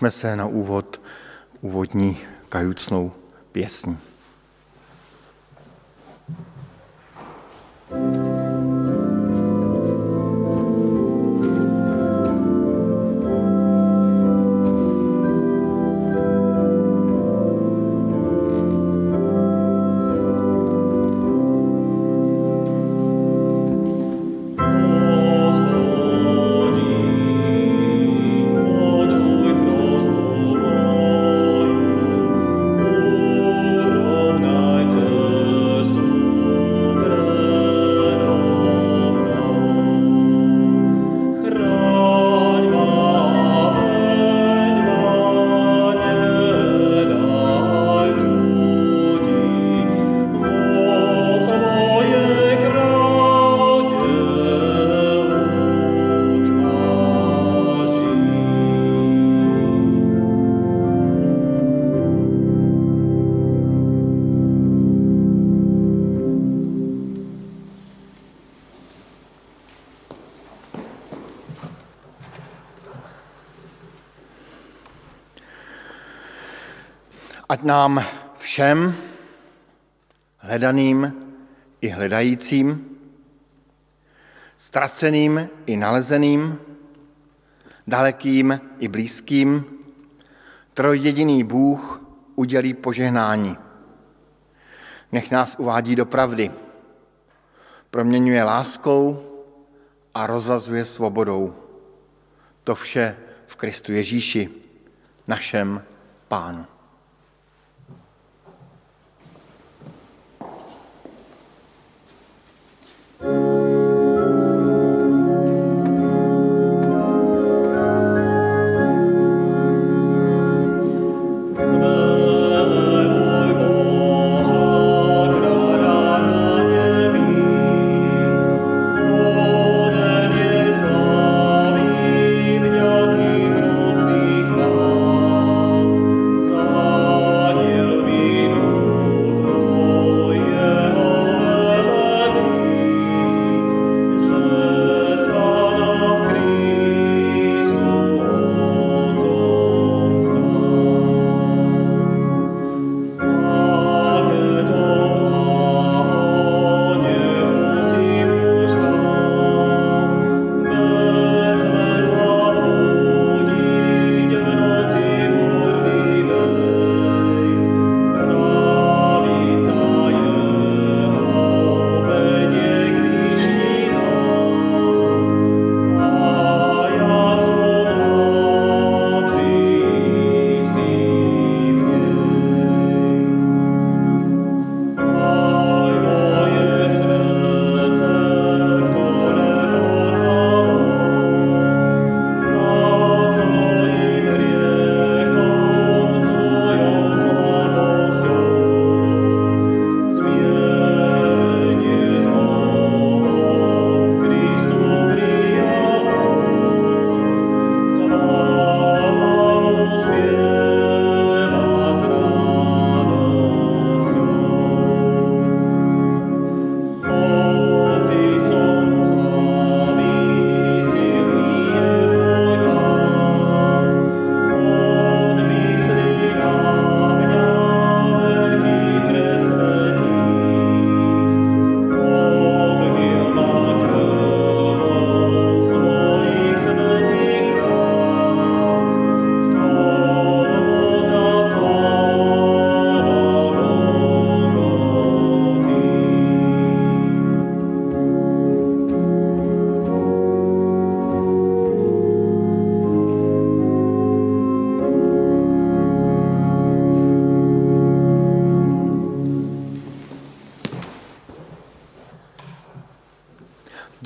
Stišme se na úvod úvodní kajucnou pěsní. Ať nám všem, hledaným i hledajícím, ztraceným i nalezeným, dalekým i blízkým, trojjediný Bůh udělí požehnání. Nech nás uvádí do pravdy, proměňuje láskou a rozvazuje svobodou. To vše v Kristu Ježíši, našem Pánu.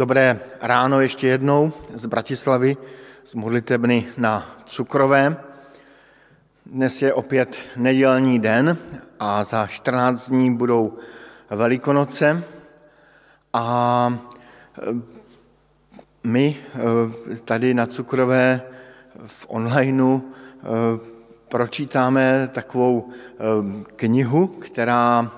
Dobré ráno ještě jednou z Bratislavy, z modlitebny na Cukrové. Dnes je opět nedělní den a za 14 dní budou Velikonoce a e, my e, tady na Cukrové v onlineu e, pročítáme takovou knihu, která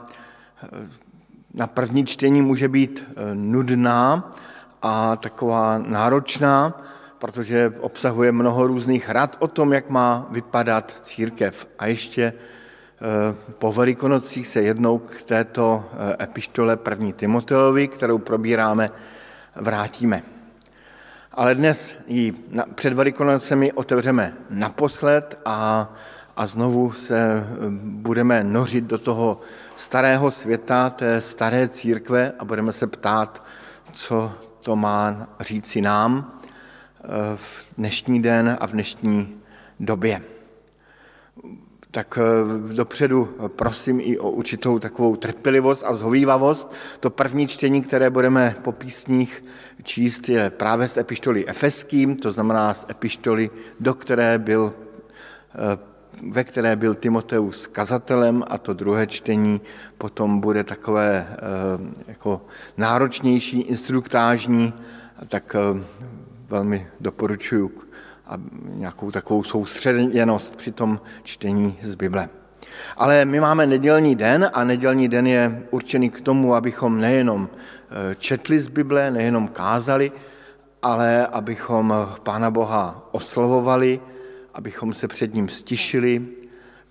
na první čtení může být nudná, a taková náročná, protože obsahuje mnoho různých rad o tom, jak má vypadat církev. A ještě eh, po Velikonocích se jednou k této eh, epištole první Timoteovi, kterou probíráme, vrátíme. Ale dnes ji před Velikonocemi otevřeme naposled a, a znovu se eh, budeme nořit do toho starého světa, té staré církve a budeme se ptát, co to má říci nám eh, v dnešní den a v dnešní době. Tak eh, dopředu prosím i o určitou takovou trpělivost a zhovývavost. To první čtení, které budeme po písních číst, je právě z epištoly Efeským, to znamená z epištoly, do které byl eh, ve které byl Timoteus kazatelem a to druhé čtení potom bude takové eh, jako náročnější, instruktážní, tak eh, velmi doporučuji a nějakou takovou soustředěnost při tom čtení z Bible. Ale my máme nedělní den a nedělní den je určený k tomu, abychom nejenom eh, četli z Bible, nejenom kázali, ale abychom Pána Boha oslovovali, abychom se před ním stišili,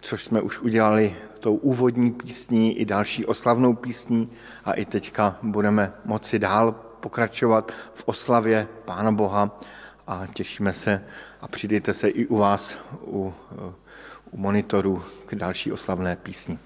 což jsme už udělali tou úvodní písní i další oslavnou písní a i teďka budeme moci dál pokračovat v oslavě Pána Boha a těšíme se a přidejte se i u vás u, u monitoru k další oslavné písni.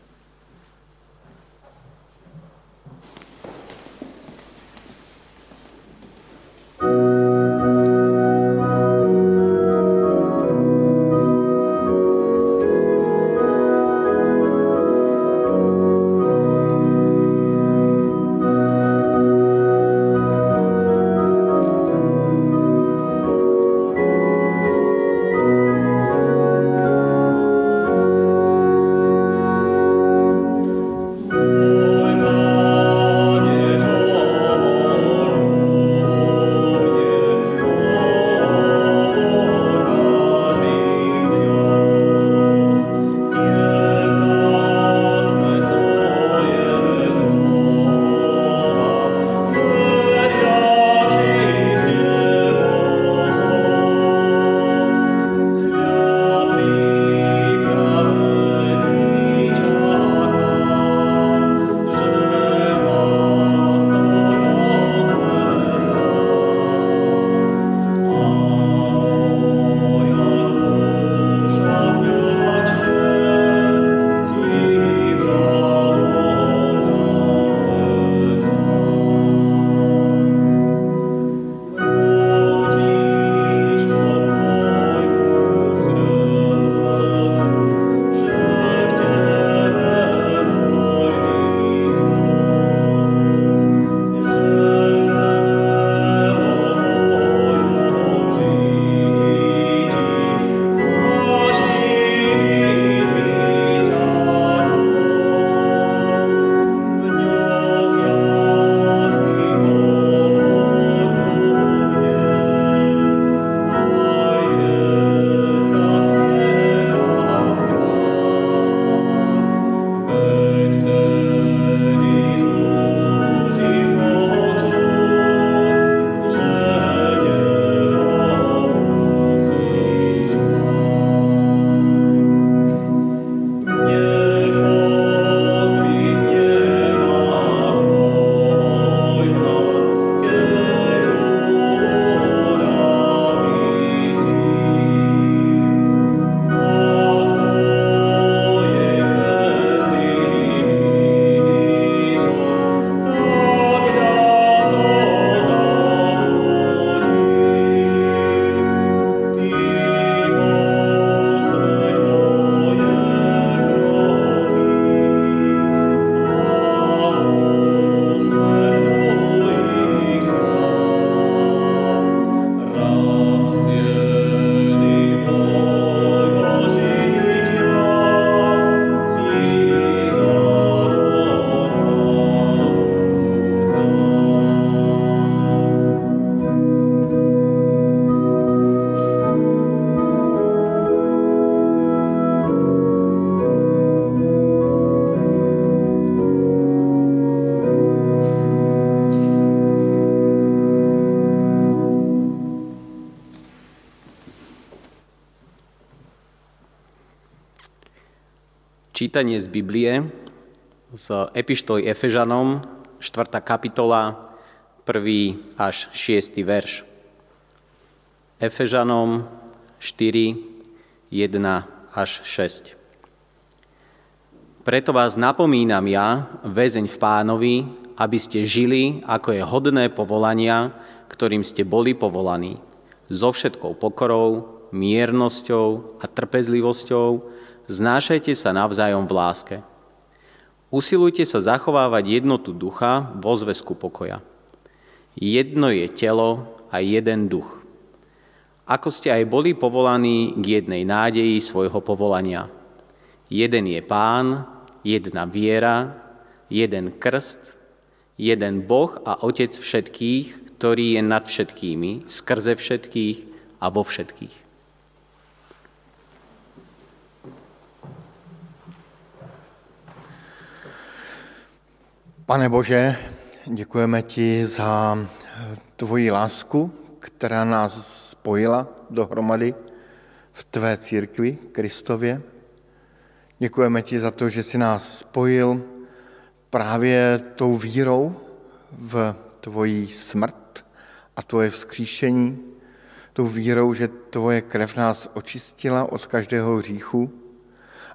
Čítanie z Biblie z Epištoly Efežanom, 4. kapitola, 1. až 6. verš. Efežanom 4, 1 až 6. Preto vás napomínam ja, väzeň v pánovi, aby ste žili, ako je hodné povolania, ktorým ste boli povolaní, so všetkou pokorou, miernosťou a trpezlivosťou, znášajte sa navzájom v láske. Usilujte sa zachovávať jednotu ducha vo zväzku pokoja. Jedno je telo a jeden duch. Ako ste aj boli povolaní k jednej nádeji svojho povolania. Jeden je pán, jedna viera, jeden krst, jeden Boh a Otec všetkých, ktorý je nad všetkými, skrze všetkých a vo všetkých. Pane Bože, děkujeme ti za tvoji lásku, která nás spojila dohromady v tvé církvi, Kristově. Děkujeme ti za to, že jsi nás spojil právě tou vírou v tvoji smrt a tvoje vzkříšení, tou vírou, že tvoje krev nás očistila od každého hříchu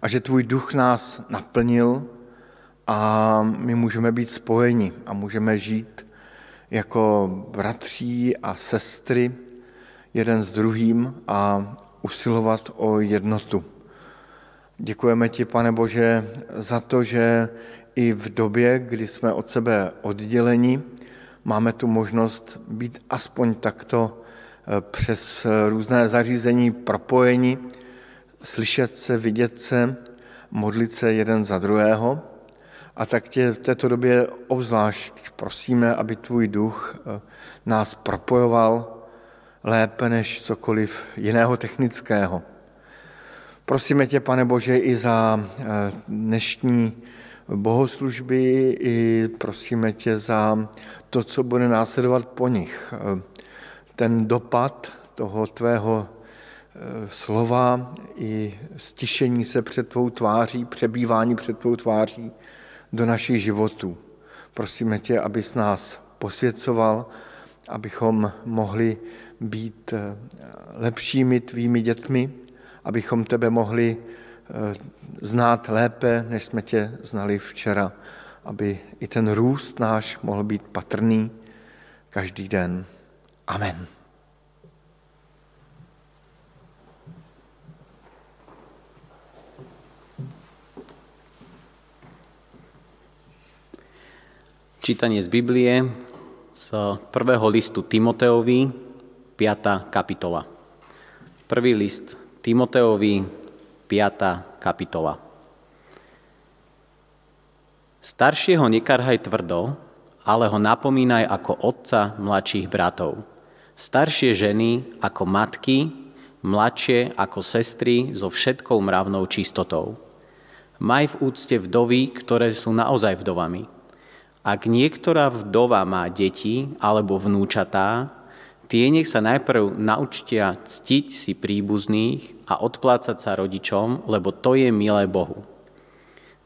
a že tvůj duch nás naplnil a my můžeme být spojeni a můžeme žít jako bratří a sestry jeden s druhým a usilovat o jednotu. Děkujeme ti, pane Bože, za to, že i v době, kdy jsme od sebe odděleni, máme tu možnost být aspoň takto eh, přes různé zařízení propojeni, slyšet se, vidět se, modlit se jeden za druhého a tak tě v této době obzvlášť prosíme, aby tvůj duch eh, nás propojoval lépe než cokoliv jiného technického. Prosíme tě, pane Bože, i za eh, dnešní bohoslužby, i prosíme tě za to, co bude následovat po nich. Eh, ten dopad toho tvého slova i stišení se před tvou tváří, přebývání před tvou tváří, do našich životů. Prosíme tě, abys nás posvěcoval, abychom mohli být eh, lepšími tvými dětmi, abychom tebe mohli eh, znát lépe, než jsme tě znali včera, aby i ten růst náš mohl být patrný každý den. Amen. Čítanie z Biblie z prvého listu Timoteovi, 5. kapitola. Prvý list Timoteovi, 5. kapitola. Staršieho nekarhaj tvrdo, ale ho napomínaj ako otca mladších bratov. Staršie ženy ako matky, mladšie ako sestry so všetkou mravnou čistotou. Maj v úcte vdovy, ktoré sú naozaj vdovami ak niektorá vdova má deti alebo vnúčatá, tie nech sa najprv naučtia ctiť si príbuzných a odplácať sa rodičom, lebo to je milé Bohu.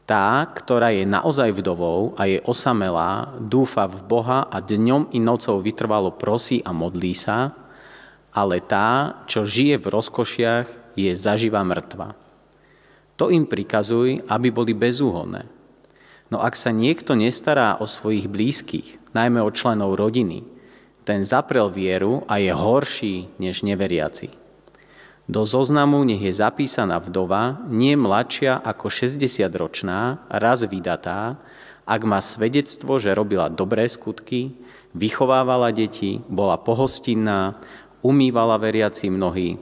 Tá, ktorá je naozaj vdovou a je osamelá, dúfa v Boha a dňom i nocou vytrvalo prosí a modlí sa, ale tá, čo žije v rozkošiach, je zaživa mŕtva. To im prikazuj, aby boli bezúhonné No ak sa niekto nestará o svojich blízkych, najmä o členov rodiny, ten zaprel vieru a je horší než neveriaci. Do zoznamu nech je zapísaná vdova, nie mladšia ako 60-ročná, raz vydatá, ak má svedectvo, že robila dobré skutky, vychovávala deti, bola pohostinná, umývala veriaci mnohí,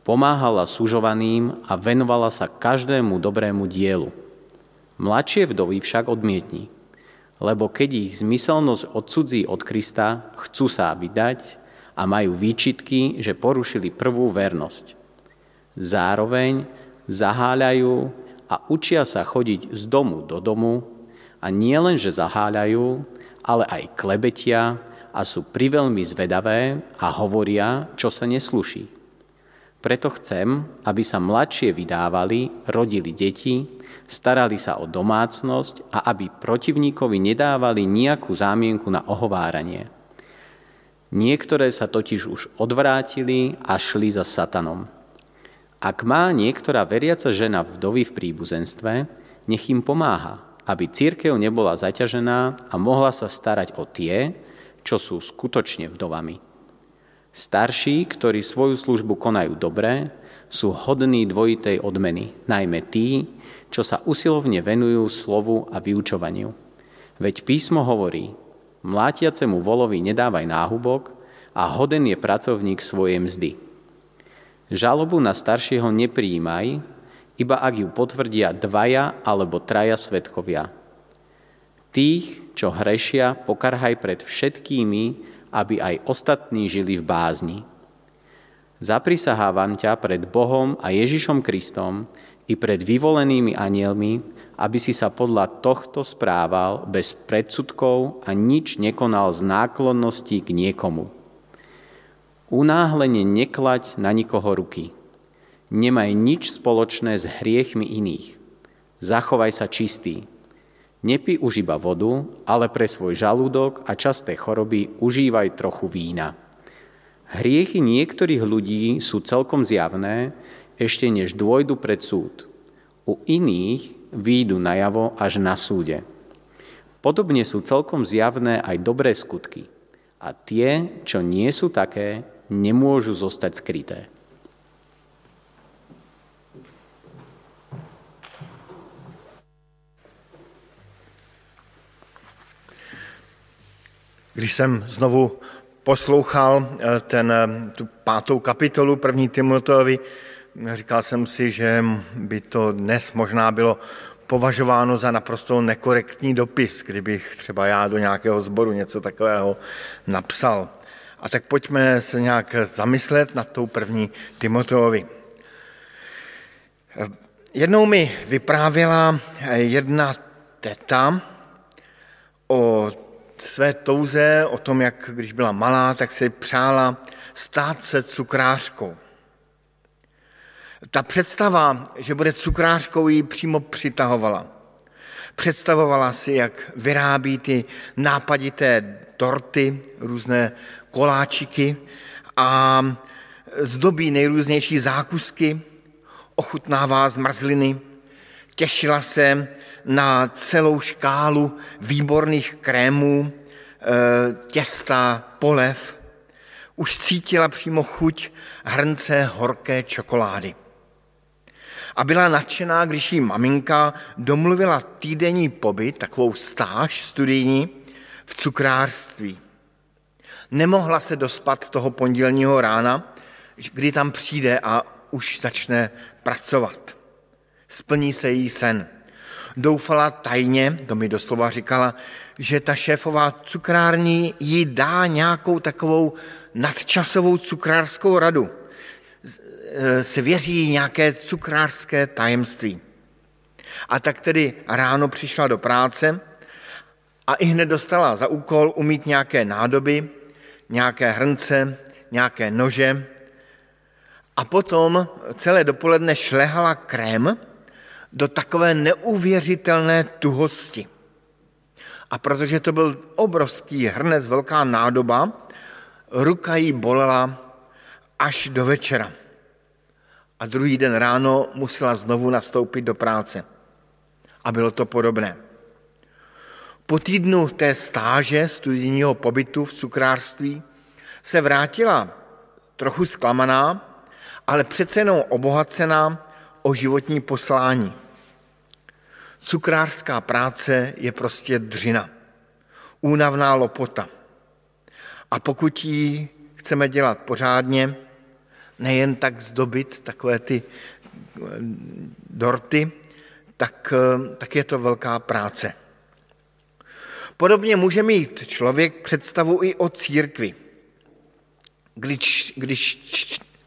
pomáhala sužovaným a venovala sa každému dobrému dielu. Mladšie vdovy však odmietni, lebo keď ich zmyselnosť odsudzí od Krista, chcú sa vydať a majú výčitky, že porušili prvú vernosť. Zároveň zaháľajú a učia sa chodiť z domu do domu a nie len, že zaháľajú, ale aj klebetia a sú priveľmi zvedavé a hovoria, čo sa nesluší. Preto chcem, aby sa mladšie vydávali, rodili deti, starali sa o domácnosť a aby protivníkovi nedávali nejakú zámienku na ohováranie. Niektoré sa totiž už odvrátili a šli za satanom. Ak má niektorá veriaca žena vdovy v príbuzenstve, nech im pomáha, aby církev nebola zaťažená a mohla sa starať o tie, čo sú skutočne vdovami. Starší, ktorí svoju službu konajú dobre, sú hodní dvojitej odmeny, najmä tí, čo sa usilovne venujú slovu a vyučovaniu. Veď písmo hovorí, mlátiacemu volovi nedávaj náhubok a hoden je pracovník svojej mzdy. Žalobu na staršieho nepríjmaj, iba ak ju potvrdia dvaja alebo traja svetkovia. Tých, čo hrešia, pokarhaj pred všetkými, aby aj ostatní žili v bázni. Zaprisahávam ťa pred Bohom a Ježišom Kristom i pred vyvolenými anielmi, aby si sa podľa tohto správal bez predsudkov a nič nekonal z náklonnosti k niekomu. Unáhlene neklať na nikoho ruky. Nemaj nič spoločné s hriechmi iných. Zachovaj sa čistý, Nepí už iba vodu, ale pre svoj žalúdok a časté choroby užívaj trochu vína. Hriechy niektorých ľudí sú celkom zjavné, ešte než dôjdu pred súd. U iných výjdu najavo až na súde. Podobne sú celkom zjavné aj dobré skutky. A tie, čo nie sú také, nemôžu zostať skryté. Když jsem znovu poslouchal eh, ten, eh, tu pátou kapitolu první Timoteovi, říkal jsem si, že by to dnes možná bylo považováno za naprosto nekorektní dopis, kdybych třeba já do nějakého sboru něco takového napsal. A tak pojďme se nějak zamyslet nad tou první Timoteovi. Eh, jednou mi vyprávěla jedna teta o své touze, o tom, jak když byla malá, tak si přála stát se cukrářkou. Ta představa, že bude cukrářkou, ji přímo přitahovala. Představovala si, jak vyrábí ty nápadité torty, různé koláčiky a zdobí nejrůznější zákusky, ochutnává zmrzliny, těšila se na celou škálu výborných krémů, eh, těsta, polev. Už cítila přímo chuť hrnce horké čokolády. A byla nadšená, když jí maminka domluvila týdenní pobyt, takovou stáž studijní, v cukrářství. Nemohla se dospat toho pondělního rána, kdy tam přijde a už začne pracovat. Splní se jí sen doufala tajně, to mi doslova říkala, že ta šéfová cukrární jí dá nějakou takovou nadčasovou cukrářskou radu. E, se věří nějaké cukrářské tajemství. A tak tedy ráno přišla do práce a i hned dostala za úkol umít nějaké nádoby, nějaké hrnce, nějaké nože. A potom celé dopoledne šlehala krém, do takové neuvěřitelné tuhosti. A protože to byl obrovský hrnec, velká nádoba, ruka jí bolela až do večera. A druhý den ráno musela znovu nastoupit do práce. A bylo to podobné. Po týdnu té stáže studijního pobytu v cukrářství se vrátila trochu zklamaná, ale přece jenom obohacená o životní poslání. Cukrářská práce je prostě dřina, únavná lopota. A pokud ji chceme dělat pořádně, nejen tak zdobit takové ty eh, dorty, tak, eh, tak je to velká práce. Podobně může mít člověk představu i o církvi. Když, když,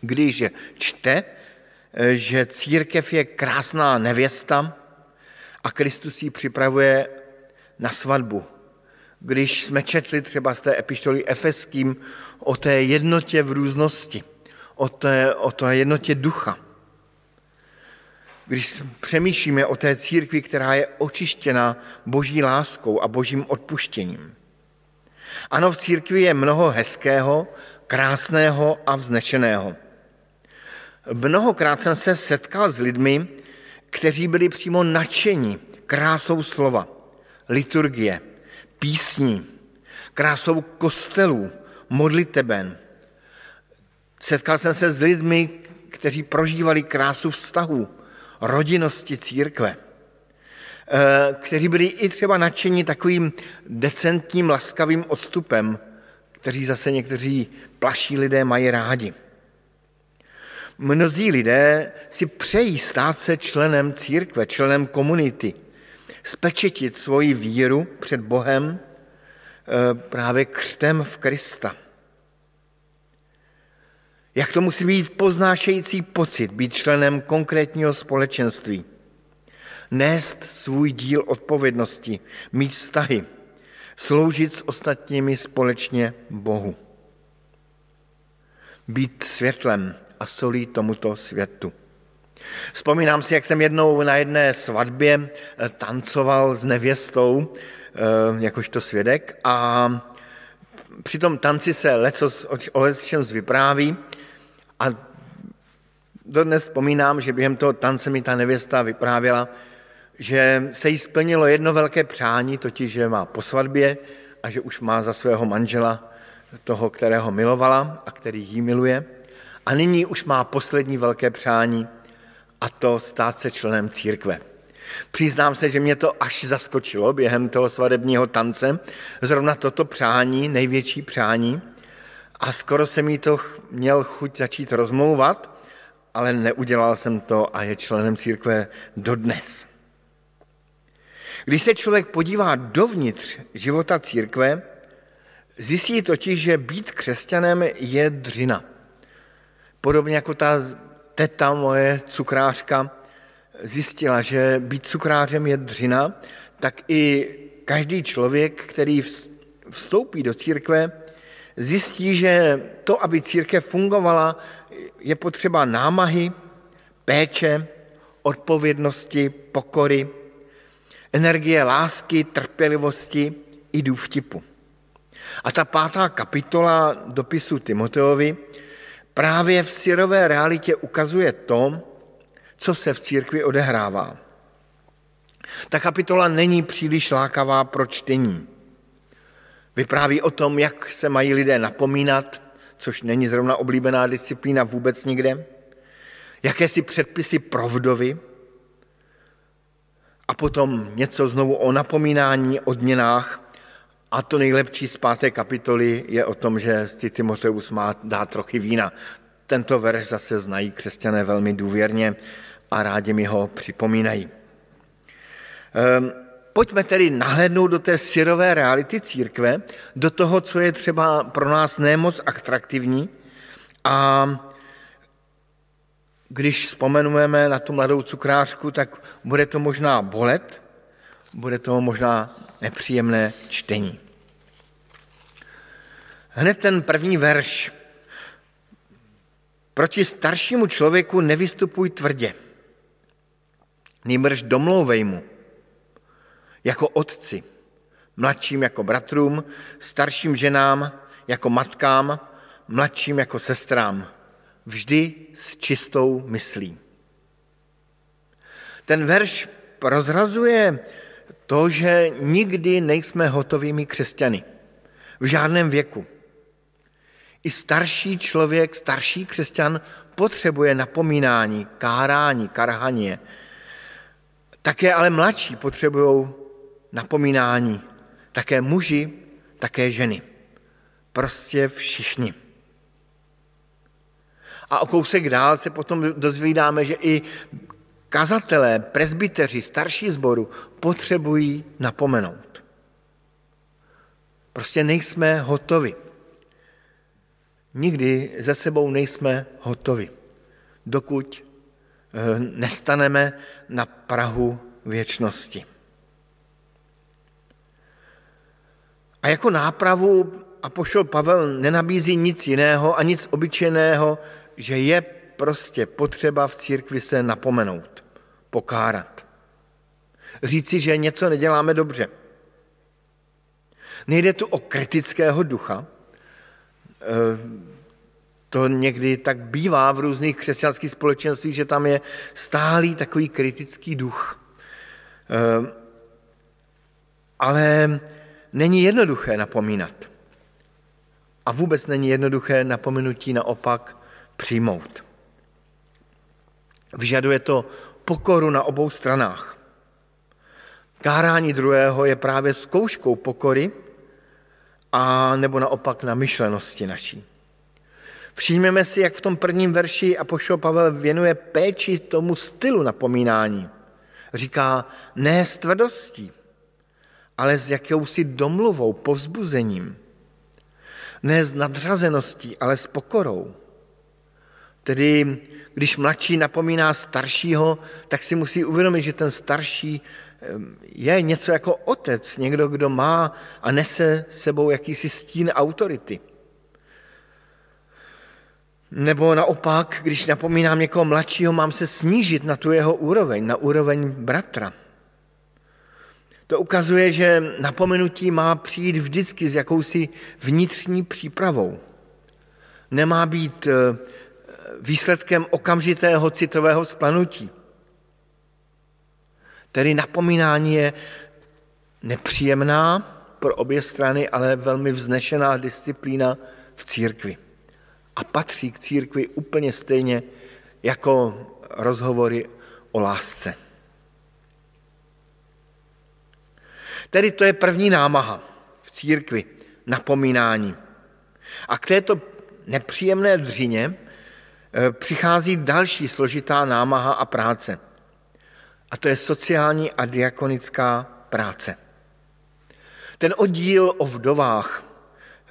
když čte, eh, že církev je krásná nevěsta, a Kristus ji připravuje na svatbu. Když jsme četli třeba z té epištoly Efeským o té jednotě v různosti, o té, o té jednotě ducha. Když přemýšlíme o té církvi, která je očištěna boží láskou a božím odpuštěním. Ano, v církvi je mnoho hezkého, krásného a vznešeného. Mnohokrát jsem se setkal s lidmi, kteří byli přímo nadšeni krásou slova, liturgie, písní, krásou kostelů, modliteben. Setkal jsem se s lidmi, kteří prožívali krásu vztahů, rodinnosti církve, eh, kteří byli i třeba nadšení takovým decentním, laskavým odstupem, kteří zase někteří plaší lidé mají rádi. Mnozí lidé si přejí stát se členem církve, členem komunity, spečetit svoji víru před Bohem eh, právě křtem v Krista. Jak to musí být poznášející pocit být členem konkrétního společenství, nést svůj díl odpovědnosti, mít vztahy, sloužit s ostatními společně Bohu. Být světlem a solí tomuto světu. Vzpomínám si, jak jsem jednou na jedné svatbě eh, tancoval s nevěstou, eh, jakožto svědek, a při tom tanci se lecos, o lecčem vypráví a dodnes vzpomínám, že během toho tance mi ta nevěsta vyprávěla, že se jí splnilo jedno velké přání, totiž, že má po svatbě a že už má za svého manžela toho, kterého milovala a který jí miluje. A nyní už má poslední velké přání a to stát se členem církve. Přiznám se, že mě to až zaskočilo během toho svadebního tance, zrovna toto přání, největší přání, a skoro jsem mi to měl chuť začít rozmlouvat, ale neudělal jsem to a je členem církve dodnes. Když se člověk podívá dovnitř života církve, zjistí totiž, že být křesťanem je dřina. Podobně jako ta teta moje cukrářka zjistila, že být cukrářem je dřina, tak i každý člověk, který vstoupí do církve, zjistí, že to, aby církev fungovala, je potřeba námahy, péče, odpovědnosti, pokory, energie lásky, trpělivosti i důvtipu. A ta pátá kapitola dopisu Timoteovi právě v syrové realitě ukazuje to, co se v církvi odehrává. Ta kapitola není příliš lákavá pro čtení. Vypráví o tom, jak se mají lidé napomínat, což není zrovna oblíbená disciplína vůbec nikde, jaké si předpisy pro vdovy a potom něco znovu o napomínání, odměnách a to nejlepší z páté kapitoly je o tom, že si Timoteus má dát trochu vína. Tento verš zase znají křesťané velmi důvěrně a rádi mi ho připomínají. Ehm, pojďme tedy nahlédnout do té syrové reality církve, do toho, co je třeba pro nás nemoc atraktivní a když vzpomenujeme na tu mladou cukrářku, tak bude to možná bolet, bude to možná nepříjemné čtení. Hned ten první verš. Proti staršímu člověku nevystupuj tvrdě, nýbrž domlouvej mu, jako otci, mladším jako bratrům, starším ženám jako matkám, mladším jako sestrám, vždy s čistou myslí. Ten verš rozrazuje to, že nikdy nejsme hotovými křesťany. V žádném věku. I starší člověk, starší křesťan potřebuje napomínání, kárání, karhaně. Také ale mladší potřebují napomínání. Také muži, také ženy. Prostě všichni. A o kousek dál se potom dozvídáme, že i kazatelé, presbyteři, starší zboru potřebují napomenout. Prostě nejsme hotovi. Nikdy ze sebou nejsme hotovi, dokud eh, nestaneme na Prahu věčnosti. A jako nápravu apoštol Pavel nenabízí nic jiného a nic obyčejného, že je prostě potřeba v církvi se napomenout, pokárat. Říci, že něco neděláme dobře. Nejde tu o kritického ducha, eh, to někdy tak bývá v různých křesťanských společenstvích, že tam je stálý takový kritický duch. Eh, ale není jednoduché napomínat. A vůbec není jednoduché napomenutí naopak přijmout. Vyžaduje to pokoru na obou stranách. Kárání druhého je právě zkouškou pokory a nebo naopak na myšlenosti naší. Všimněme si, jak v tom prvním verši Apoštol Pavel věnuje péči tomu stylu napomínání. Říká, ne s tvrdostí, ale s jakousi domluvou, povzbuzením. Ne s nadřazeností, ale s pokorou. Tedy, když mladší napomíná staršího, tak si musí uvědomit, že ten starší je něco jako otec, někdo, kdo má a nese sebou jakýsi stín autority. Nebo naopak, když napomínám někoho mladšího, mám se snížit na tu jeho úroveň, na úroveň bratra. To ukazuje, že napomenutí má přijít vždycky s jakousi vnitřní přípravou. Nemá být výsledkem okamžitého citového splanutí. Tedy napomínání je nepříjemná pro obě strany, ale velmi vznešená disciplína v církvi a patří k církvi úplně stejně jako rozhovory o lásce. Tedy to je první námaha v církvi, napomínání. A k této nepříjemné dřině přichází další složitá námaha a práce. A to je sociální a diakonická práce. Ten oddíl o vdovách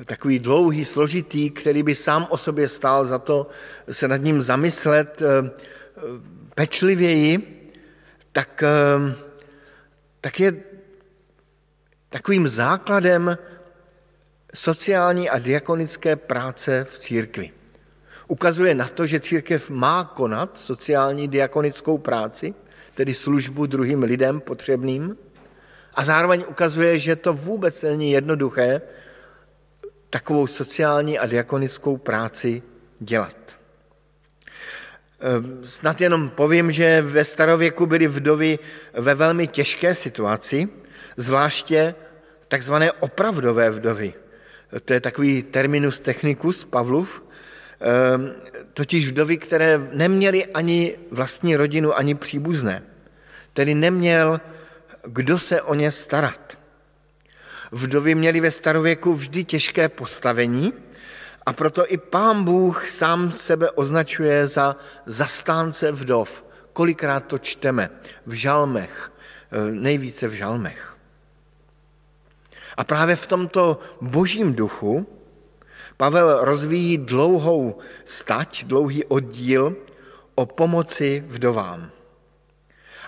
takový dlouhý, složitý, který by sám o sobě stál za to se nad ním zamyslet eh, pečlivěji, tak, eh, tak je takovým základem sociální a diakonické práce v církvi. Ukazuje na to, že církev má konat sociální diakonickou práci, tedy službu druhým lidem potřebným, a zároveň ukazuje, že to vůbec není jednoduché takovou sociální a diakonickou práci dělat. Ehm, snad jenom povím, že ve starověku byly vdovy ve velmi těžké situaci, zvláště takzvané opravdové vdovy. To je takový terminus technicus Pavlov, totiž vdovy, které neměly ani vlastní rodinu, ani příbuzné. Tedy neměl kdo se o ně starat. Vdovy měly ve starověku vždy těžké postavení a proto i pán Bůh sám sebe označuje za zastánce vdov. Kolikrát to čteme v žalmech, eh, nejvíce v žalmech. A právě v tomto božím duchu Pavel rozvíjí dlouhou stať, dlouhý oddíl o pomoci vdovám.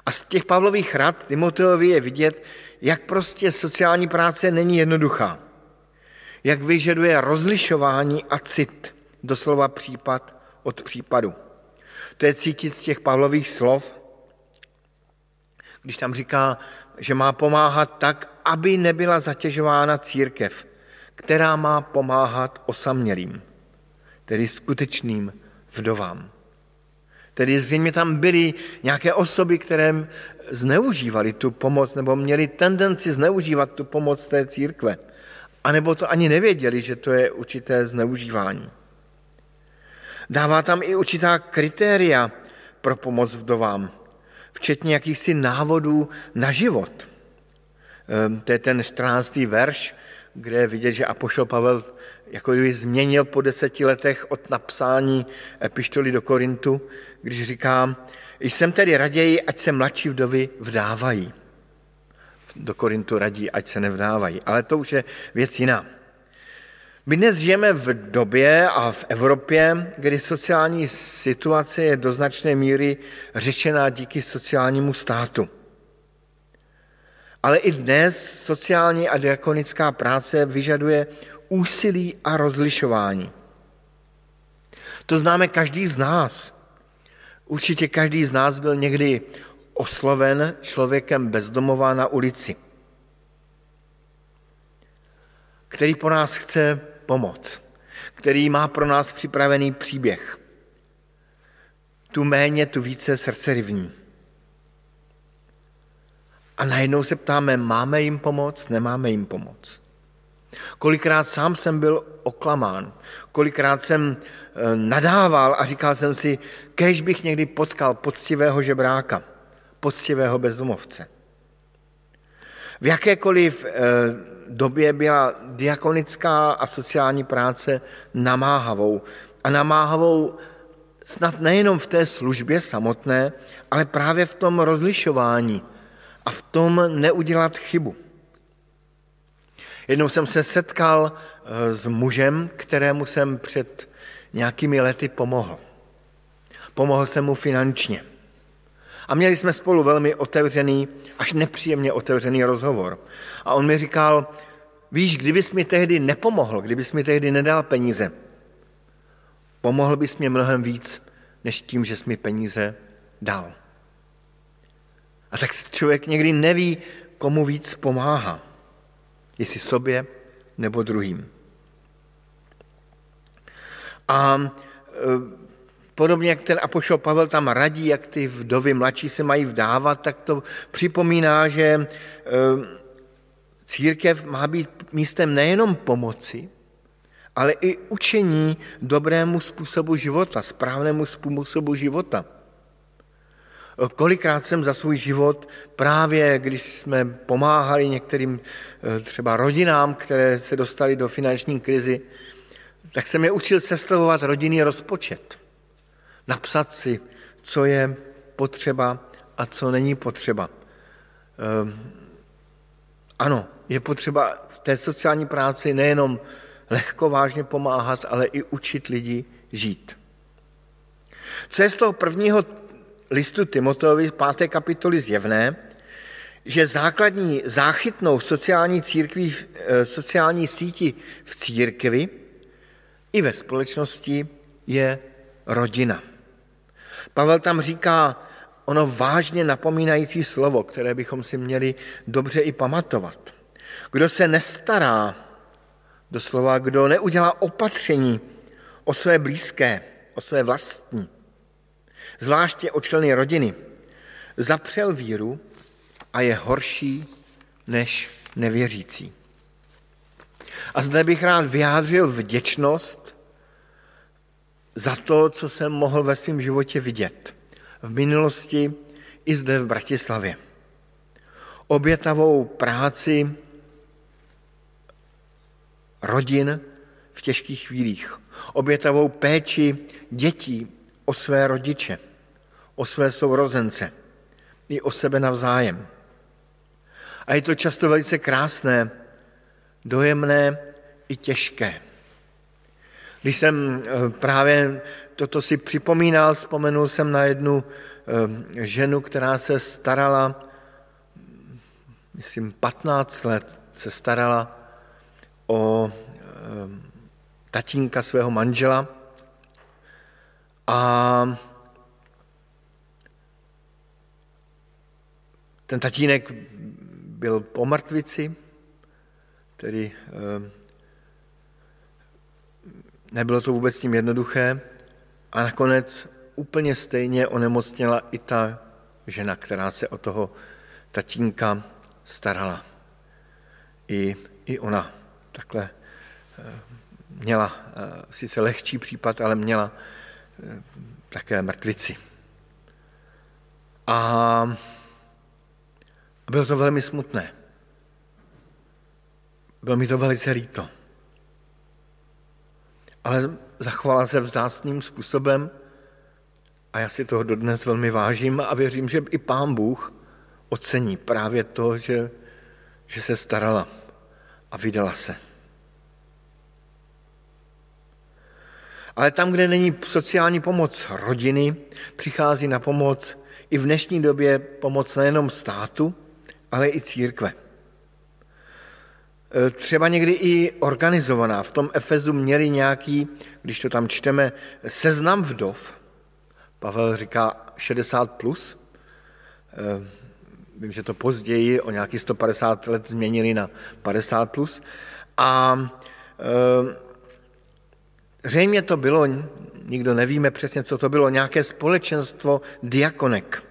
A z těch Pavlových rad Timoteovi je vidět, jak prostě sociální práce není jednoduchá. Jak vyžaduje rozlišování a cit, doslova případ od případu. To je cítit z těch Pavlových slov, když tam říká, že má pomáhat tak, aby nebyla zatěžována církev, která má pomáhat osamělým, tedy skutečným vdovám. Tedy zřejmě tam byly nějaké osoby, které zneužívali tu pomoc nebo měli tendenci zneužívat tu pomoc té církve. A nebo to ani nevěděli, že to je určité zneužívání. Dává tam i určitá kritéria pro pomoc vdovám, včetně jakýchsi návodů na život. Ehm, to je ten 14. verš, kde je vidět, že Apoštol Pavel jako kdyby změnil po deseti letech od napsání epištoly do Korintu, když říká, jsem tedy raději, ať se mladší vdovy vdávají. Do Korintu radí, ať se nevdávají. Ale to už je věc jiná. My dnes žijeme v době a v Evropě, kdy sociální situace je do značné míry řešená díky sociálnímu státu. Ale i dnes sociální a diakonická práce vyžaduje úsilí a rozlišování. To známe každý z nás. Určitě každý z nás byl někdy osloven člověkem bezdomová na ulici, který po nás chce pomoct, který má pro nás připravený příběh. Tu méně, tu více srdcerivní. A najednou se ptáme, máme jim pomoct, nemáme jim pomoct. Kolikrát sám jsem byl oklamán, kolikrát jsem eh, nadával a říkal jsem si, kež bych někdy potkal poctivého žebráka, poctivého bezdomovce. V jakékoliv eh, době byla diakonická a sociální práce namáhavou. A namáhavou snad nejenom v té službě samotné, ale právě v tom rozlišování a v tom neudělat chybu. Jednou jsem se setkal eh, s mužem, kterému jsem před nějakými lety pomohl. Pomohl jsem mu finančně. A měli jsme spolu velmi otevřený, až nepříjemně otevřený rozhovor. A on mi říkal, víš, kdybys mi tehdy nepomohl, kdybys mi tehdy nedal peníze, pomohl bys mě mnohem víc, než tím, že jsi mi peníze dal. A tak člověk někdy neví, komu víc pomáhá. Jestli sobě nebo druhým. A e, podobně jak ten apoštol Pavel tam radí, jak ty vdovy mladší se mají vdávat, tak to připomíná, že e, církev má být místem nejenom pomoci, ale i učení dobrému způsobu života, správnému způsobu života. Kolikrát jsem za svůj život právě, když jsme pomáhali některým eh, třeba rodinám, které se dostali do finanční krizi, tak jsem je učil sestavovat rodinný rozpočet. Napsat si, co je potřeba a co není potřeba. Ehm, ano, je potřeba v té sociální práci nejenom lehko vážně pomáhat, ale i učit lidi žít. Co je z toho prvního listu Timoteovi 5. kapitoly zjevné, že základní záchytnou sociální, církví, eh, sociální síti v církvi i ve společnosti je rodina. Pavel tam říká ono vážně napomínající slovo, které bychom si měli dobře i pamatovat. Kdo se nestará, doslova, kdo neudělá opatření o své blízké, o své vlastní, zvláště o členy rodiny, zapřel víru a je horší než nevěřící. A zde bych rád vyjádřil vděčnost za to, co jsem mohl ve svém životě vidět. V minulosti i zde v Bratislavě. Obětavou práci rodin v těžkých chvílích. Obětavou péči dětí o své rodiče o své sourozence, i o sebe navzájem. A je to často velice krásné, dojemné i těžké. Když jsem eh, právě toto si připomínal, vzpomenul jsem na jednu eh, ženu, která se starala, myslím, 15 let se starala o eh, tatínka svého manžela a Ten tatínek byl po mrtvici, tedy eh, nebylo to vůbec tím jednoduché a nakonec úplně stejně onemocněla i ta žena, která se o toho tatínka starala. I, i ona takhle eh, měla eh, sice lehčí případ, ale měla také mrtvici. A bylo to velmi smutné. Bylo mi to velice líto. Ale zachovala se vzácným způsobem a já si toho dodnes velmi vážím a věřím, že i pán Bůh ocení právě to, že, že se starala a vydala se. Ale tam, kde není sociální pomoc rodiny, přichází na pomoc i v dnešní době pomoc nejenom státu, ale i církve. e, třeba někdy i organizovaná. V tom Efezu měli nějaký, když to tam čteme, seznam vdov. Pavel říká 60 plus. E, vím, že to později o nějakých 150 let změnili na 50 plus. A zřejmě to bylo, nikdo nevíme přesně, co to bylo, nějaké společenstvo diakonek,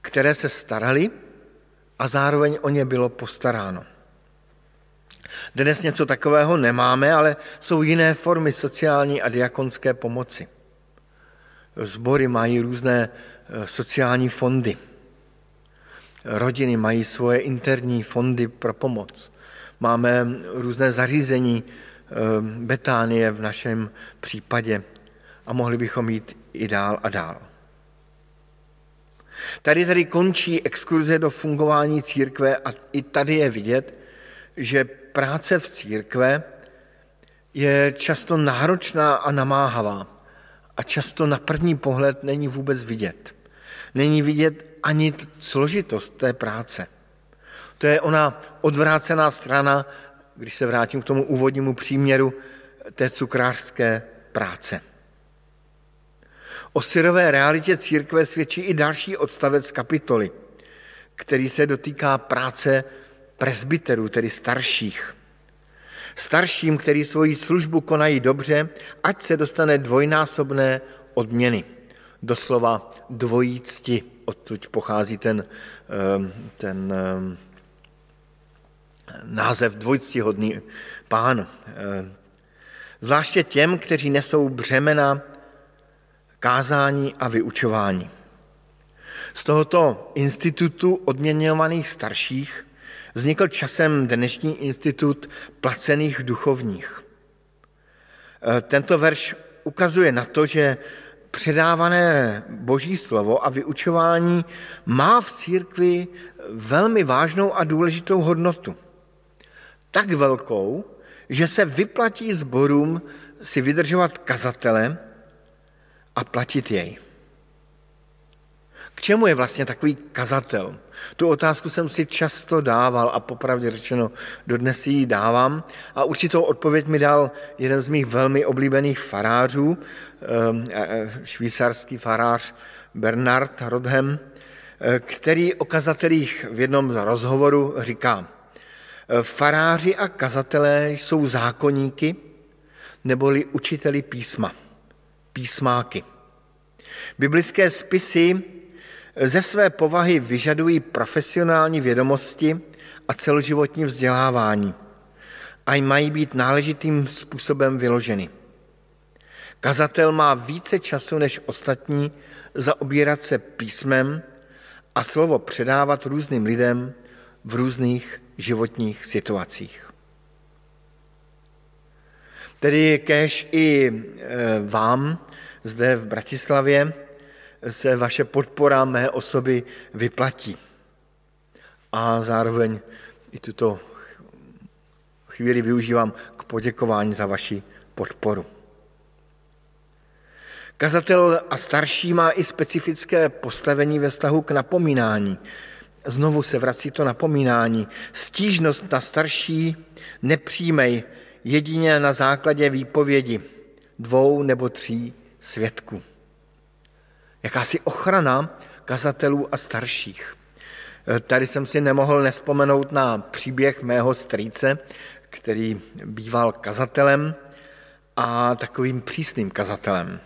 které se starali a zároveň o ně bylo postaráno. Dnes něco takového nemáme, ale jsou jiné formy sociální a diakonské pomoci. Zbory mají různé eh, sociální fondy. Rodiny mají svoje interní fondy pro pomoc. Máme různé zařízení eh, Betánie v našem případě a mohli bychom jít i dál a dál. Tady tady končí exkurze do fungování církve a i tady je vidět, že práce v církve je často náročná a namáhavá a často na první pohled není vůbec vidět. Není vidět ani složitost té práce. To je ona odvrácená strana, když se vrátím k tomu úvodnímu příměru, té cukrářské práce. O syrové realitě církve svědčí i další odstavec kapitoly, který se dotýká práce presbyterů, tedy starších. Starším, který svoji službu konají dobře, ať se dostane dvojnásobné odměny. Doslova dvojí cti. Odtud pochází ten, ehm, ten ehm, název dvojctihodný pán. Ehm, zvláště těm, kteří nesou břemena kázání a vyučování. Z tohoto institutu odměňovaných starších vznikl časem dnešní institut placených duchovních. E, tento verš ukazuje na to, že předávané boží slovo a vyučování má v církvi velmi vážnou a důležitou hodnotu. Tak velkou, že se vyplatí zborům si vydržovat kazatele, a platit jej. K čemu je vlastně takový kazatel? Tu otázku jsem si často dával a popravdě řečeno dodnes ji dávám a určitou odpověď mi dal jeden z mých velmi oblíbených farářů, ehm, e, e, švýcarský farář Bernard Rodhem, e, který o kazatelích v jednom rozhovoru říká, faráři a kazatelé jsou zákonníky neboli učiteli písma písmáky. Biblické spisy ze své povahy vyžadují profesionální vědomosti a celoživotní vzdělávání a mají být náležitým způsobem vyloženy. Kazatel má více času než ostatní zaobírat se písmem a slovo předávat různým lidem v různých životních situacích. Tedy kež i e, vám zde v Bratislavě se vaše podpora mé osoby vyplatí. A zároveň i tuto chvíli využívám k poděkování za vaši podporu. Kazatel a starší má i specifické postavení ve vztahu k napomínání. Znovu se vrací to napomínání. Stížnost na starší nepřijmej, jedině na základě výpovědi dvou nebo tří svědků. Jakási ochrana kazatelů a starších. Tady jsem si nemohl nespomenout na příběh mého strýce, který býval kazatelem a takovým přísným kazatelem.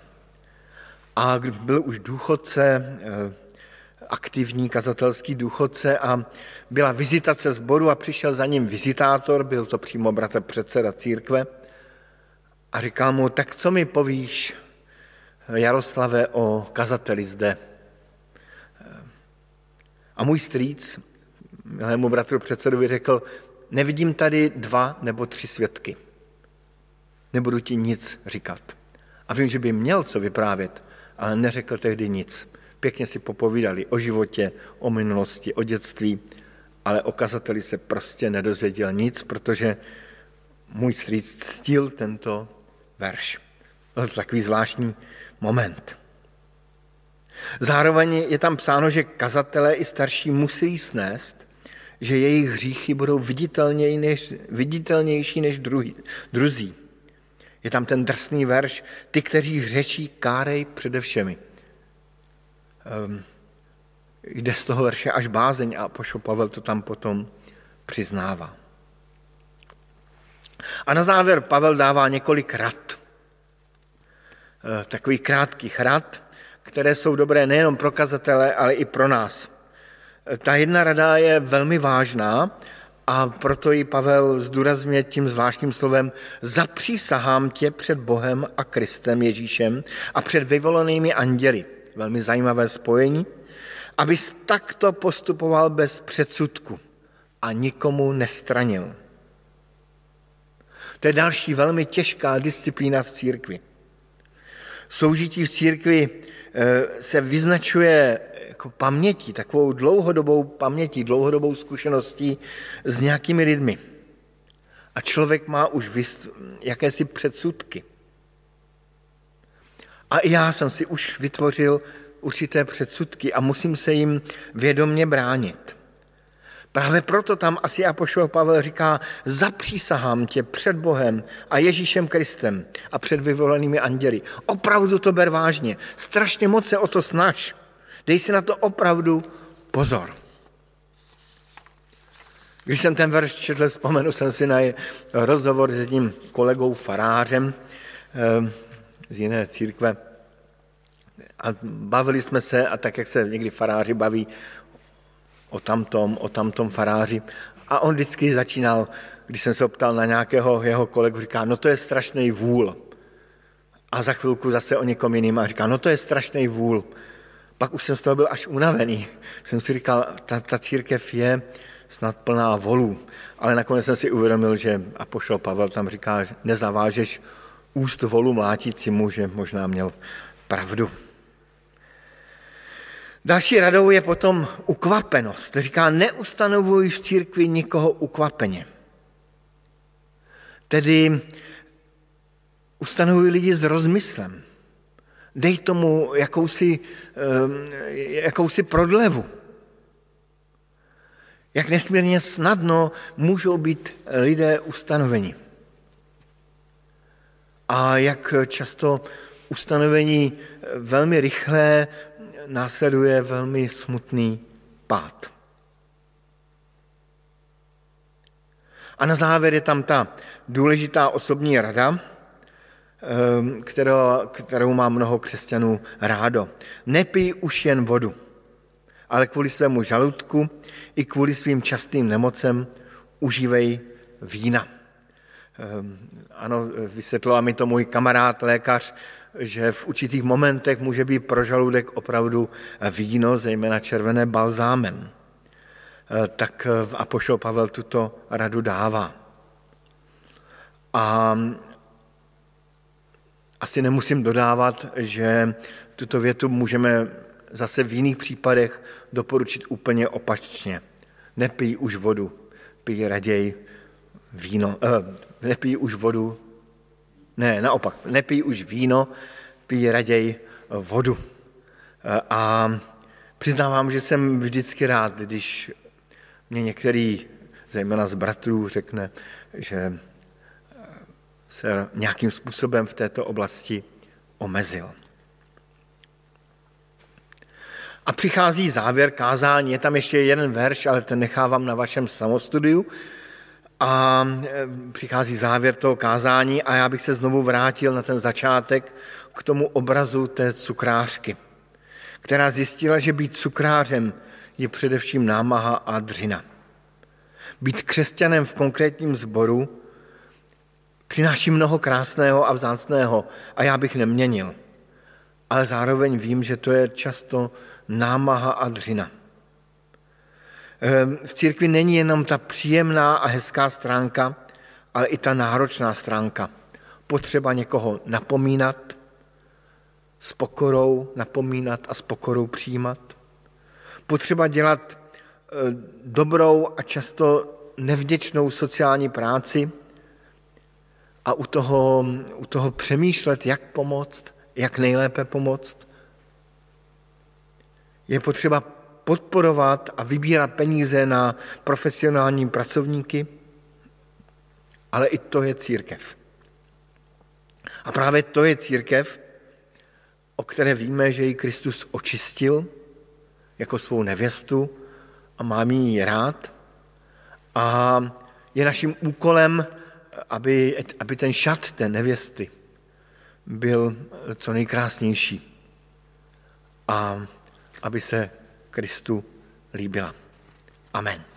A byl už důchodce, aktivní kazatelský důchodce a byla vizitace sboru a přišel za ním vizitátor, byl to přímo bratr předseda církve a říkal mu, tak co mi povíš, Jaroslave, o kazateli zde? A můj strýc, milému bratru předsedovi, řekl, nevidím tady dva nebo tři svědky. Nebudu ti nic říkat. A vím, že by měl co vyprávět, ale neřekl tehdy nic. Pěkně si popovídali o životě, o minulosti, o dětství, ale o kazateli se prostě nedozvěděl nic, protože můj strýc ctil tento verš. Byl to takový zvláštní moment. Zároveň je tam psáno, že kazatelé i starší musí snést, že jejich hříchy budou než, viditelnější než druhý, druzí. Je tam ten drsný verš, ty, kteří řečí, kárej přede všemi. Um, jde z toho verše až bázeň a pošo Pavel to tam potom přiznává. A na závěr Pavel dává několik rad. Eh, takový krátkých rad, které jsou dobré nejenom pro kazatele, ale i pro nás. Eh, ta jedna rada je velmi vážná a proto ji Pavel zdůrazňuje tím zvláštním slovem zapřísahám tě před Bohem a Kristem Ježíšem a před vyvolenými anděli. Velmi zajímavé spojení. Abys takto postupoval bez předsudku a nikomu nestranil. To je další velmi těžká disciplína v církvi. Soužití v církvi eh, se vyznačuje jako pamětí, takovou dlouhodobou pamětí, dlouhodobou zkušeností s nějakými lidmi. A člověk má už jakési předsudky. A i já jsem si už vytvořil určité předsudky a musím se jim vědomně bránit. Právě proto tam asi apoštol Pavel říká, zapřísahám tě před Bohem a Ježíšem Kristem a před vyvolenými anděli. Opravdu to ber vážně. Strašně moc se o to snaž. Dej si na to opravdu pozor. Když jsem ten verš četl, vzpomenu jsem si na rozhovor s jedním kolegou farářem eh, z jiné církve. A bavili jsme se, a tak, jak se někdy faráři baví o tamtom, o tamtom faráři. A on vždycky začínal, když jsem se optal na nějakého jeho kolegu, říká, no to je strašný vůl. A za chvilku zase o někom jiným a říká, no to je strašný vůl. Pak už jsem z toho byl až unavený. Jsem si říkal, ta, ta církev je snad plná volů. Ale nakonec jsem si uvědomil, že a pošel Pavel tam říká, že nezavážeš úst volu mlátícímu, že možná měl pravdu. Další radou je potom ukvapenost. Říká, neustanovuj v církvi nikoho ukvapeně. Tedy ustanovuj lidi s rozmyslem. Dej tomu jakousi, ehm, jakousi prodlevu. Jak nesmírně snadno můžou být lidé ustanoveni. A jak často ustanovení velmi rychlé následuje velmi smutný pád. A na závěr je tam ta důležitá osobní rada, ehm, kterou, kterou má mnoho křesťanů rádo. Nepij už jen vodu, ale kvůli svému žaludku i kvůli svým častým nemocem užívej vína. Ehm, ano, vysvětlila mi to můj kamarád, lékař, že v určitých momentech může být pro žaludek opravdu víno, zejména červené balzámem. Eh, tak eh, Apoštol Pavel tuto radu dává. A asi nemusím dodávat, že tuto větu můžeme zase v jiných případech doporučit úplně opačně. Nepij už vodu, pij raději víno, eh, nepij už vodu, ne, naopak, nepij už víno, pij raději vodu. A přiznávám, že jsem vždycky rád, když mě některý, zejména z bratrů, řekne, že se nějakým způsobem v této oblasti omezil. A přichází závěr kázání, je tam ještě jeden verš, ale ten nechávám na vašem samostudiu, a e, přichází závěr toho kázání a já bych se znovu vrátil na ten začátek k tomu obrazu té cukrářky, která zjistila, že být cukrářem je především námaha a dřina. Být křesťanem v konkrétním sboru přináší mnoho krásného a vzácného a já bych neměnil. Ale zároveň vím, že to je často námaha a dřina. Ehm, v církvi není jenom ta příjemná a hezká stránka, ale i ta náročná stránka. Potřeba někoho napomínat, s pokorou napomínat a s pokorou přijímat. Potřeba dělat eh, dobrou a často nevděčnou sociální práci a u toho, u toho přemýšlet, jak pomoct, jak nejlépe pomoct. Je potřeba podporovat a vybírat peníze na profesionální pracovníky, ale i to je církev. A právě to je církev, o které víme, že ji Kristus očistil jako svou nevěstu a máme ji rád. A je naším úkolem, aby, aby ten šat té nevěsty byl co nejkrásnější a aby se Kristu líbila. Amen.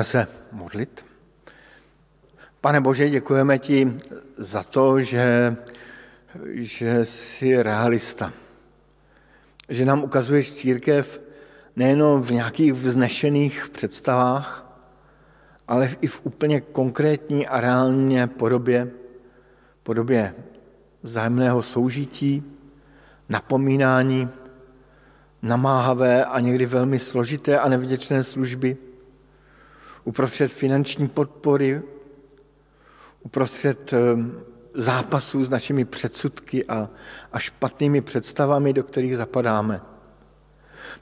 Budeme se modlit. Pane Bože, děkujeme ti za to, že, že jsi realista. Že nám ukazuješ církev nejenom v nějakých vznešených představách, ale i v úplně konkrétní a reálně podobě, podobě vzájemného soužití, napomínání, namáhavé a někdy velmi složité a nevděčné služby – uprostřed finanční podpory, uprostřed ehm, zápasů s našimi předsudky a, a špatnými představami, do kterých zapadáme.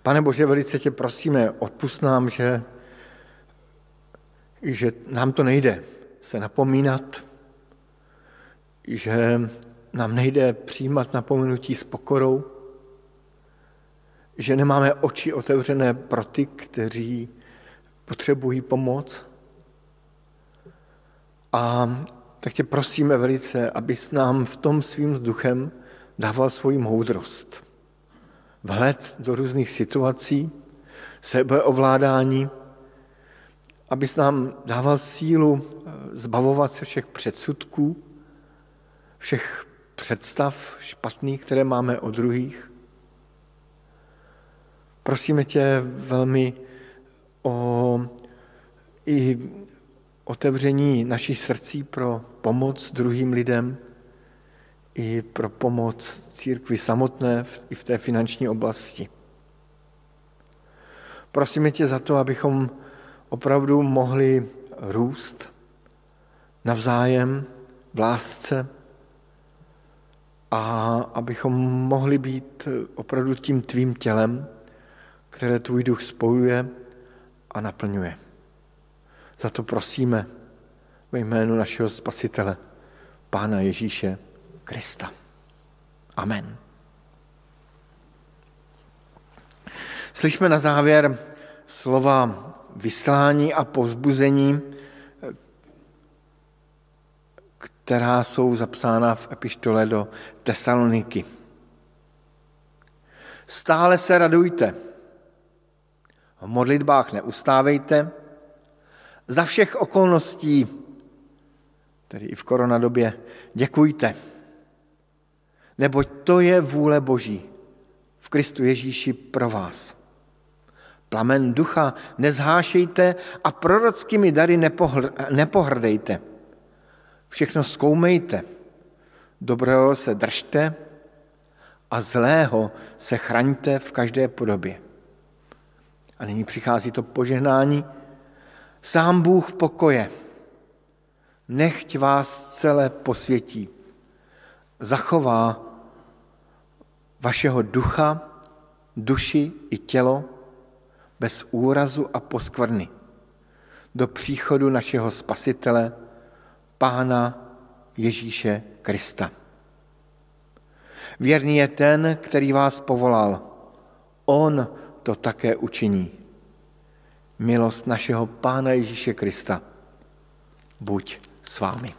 Pane Bože, velice tě prosíme, odpust nám, že, že nám to nejde se napomínat, že nám nejde přijímat napomenutí s pokorou, že nemáme oči otevřené pro ty, kteří potřebují pomoc. A tak tě prosíme velice, abys nám v tom svým vzduchem dával svoji moudrost. Vhled do různých situací, sebeovládání, abys nám dával sílu eh, zbavovat se všech předsudků, všech představ špatných, které máme o druhých. Prosíme tě velmi o i otevření naší srdcí pro pomoc druhým lidem, i pro pomoc církvi samotné i v té finanční oblasti. Prosíme tě za to, abychom opravdu mohli růst navzájem v lásce a abychom mohli být opravdu tím tvým tělem, které tvůj duch spojuje a naplňuje. Za to prosíme ve jménu našeho Spasitele, Pána Ježíše Krista. Amen. Slyšme na závěr slova vyslání a povzbuzení, která jsou zapsána v epištole do Tesaloniky. Stále se radujte, v modlitbách neustávejte. Za všech okolností, tedy i v koronadobě, děkujte. Neboť to je vůle Boží v Kristu Ježíši pro vás. Plamen ducha nezhášejte a prorockými dary nepohrdejte. Všechno zkoumejte, dobrého se držte a zlého se chraňte v každé podobě. A nyní přichází to požehnání. Sám Bůh pokoje, nechť vás celé posvětí, zachová vašeho ducha, duši i tělo bez úrazu a poskvrny do příchodu našeho Spasitele, Pána Ježíše Krista. Věrný je ten, který vás povolal. On to také učiní. Milost našeho Pána Ježíše Krista. Buď s vámi.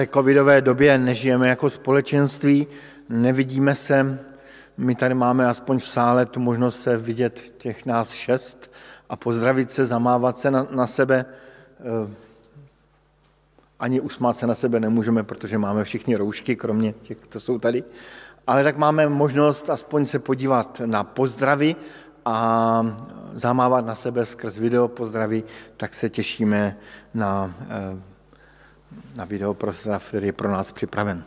Té covidové době nežijeme jako společenství, nevidíme se. My tady máme aspoň v sále tu možnost se vidět těch nás šest a pozdravit se, zamávat se na, na sebe. Eh, ani usmát se na sebe nemůžeme, protože máme všichni roušky, kromě těch, kdo jsou tady. Ale tak máme možnost aspoň se podívat na pozdravy a zamávat na sebe skrz video pozdravy, tak se těšíme na eh, na videoprostav, který je pro nás připraven.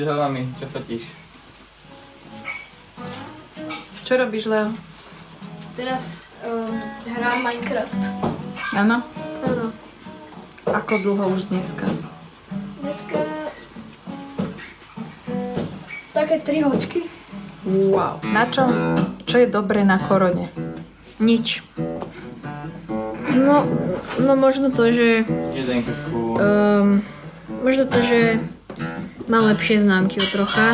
Čo mami, čo fotíš? Čo robíš, Leo? Teraz um, hrám Minecraft. Áno? Áno. Ako dlho už dneska? Dneska také 3 hoďky. Wow. Na čo? Čo je dobre na korone? Nič. No, no možno to, že... Um, možno to, že mám lepšie známky o trocha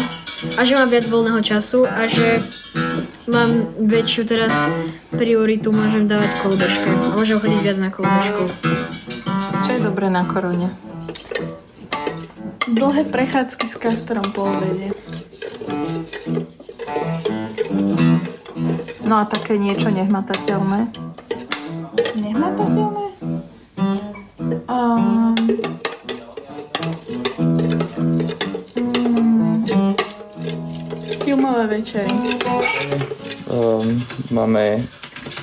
a že mám viac voľného času a že mám väčšiu teraz prioritu, môžem dávať kolobežke. A môžem chodiť viac na kolobežku. Čo je dobré na korone? Dlhé prechádzky s kastorom po obede. No a také niečo nehmatateľné? Nehmatateľné? Um, mm, filmové večery. Um, máme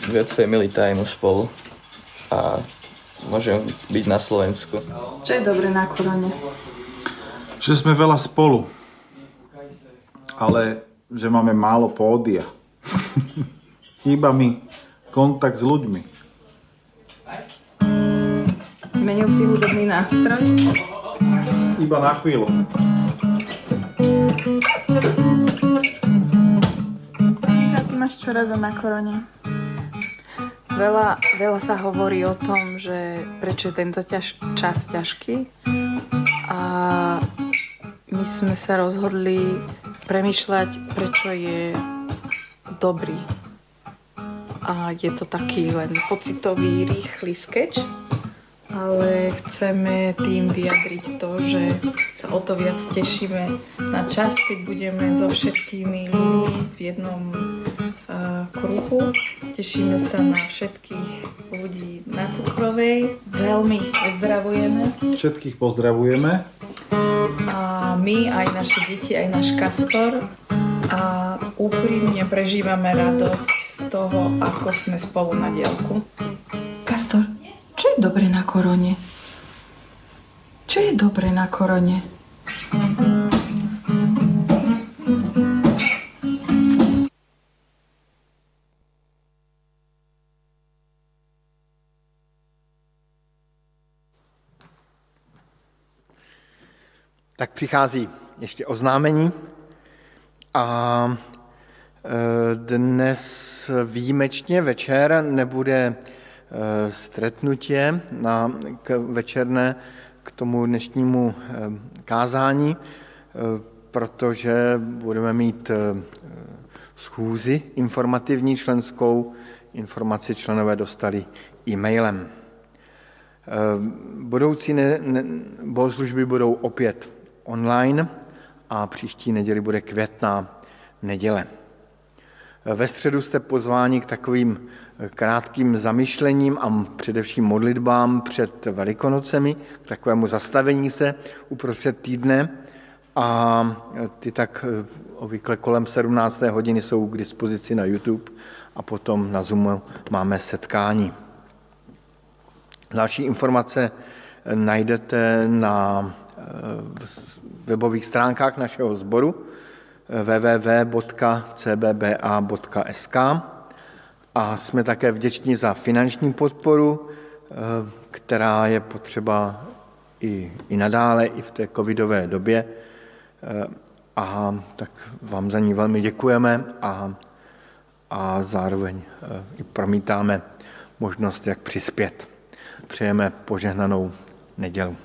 viac family time spolu a môžem byť na Slovensku. Čo je dobre na korone? Že sme veľa spolu, ale že máme málo pódia. Chýba mi kontakt s ľuďmi. Zmenil si hudobný nástroj? Iba na chvíľu. Ty máš čo rada na korone? Veľa, veľa sa hovorí o tom, že prečo je tento ťaž, čas ťažký. A my sme sa rozhodli premyšľať, prečo je dobrý. A je to taký len pocitový, rýchly sketch, ale chceme tým vyjadriť to, že sa o to viac tešíme na čas, keď budeme so všetkými ľuďmi v jednom kruhu. Tešíme sa na všetkých ľudí na Cukrovej. Veľmi ich pozdravujeme. Všetkých pozdravujeme. A my, aj naše deti, aj náš kastor. A úprimne prežívame radosť z toho, ako sme spolu na dielku. Kastor, čo je dobre na korone? Čo je dobre na korone? Tak přichází ještě oznámení a e, dnes výjimečně večer nebude e, stretnutě na k večerné k tomu dnešnímu e, kázání, protože budeme mít schůzi informativní členskou. Informaci členové dostali e-mailem. Budoucí ne, ne, bohoslužby budou opět online a příští neděli bude květná neděle. Ve středu jste pozváni k takovým krátkým zamyšlením a především modlitbám před Velikonocemi, k takovému zastavení se uprostřed týdne a ty tak obvykle kolem 17. hodiny jsou k dispozici na YouTube a potom na Zoomu máme setkání. Další informace najdete na webových stránkách našeho sboru www.cbba.sk a jsme také vděční za finanční podporu, která je potřeba i, i nadále, i v té covidové době. A tak vám za ní velmi děkujeme a, a zároveň i promítáme možnost, jak přispět. Přejeme požehnanou nedělu.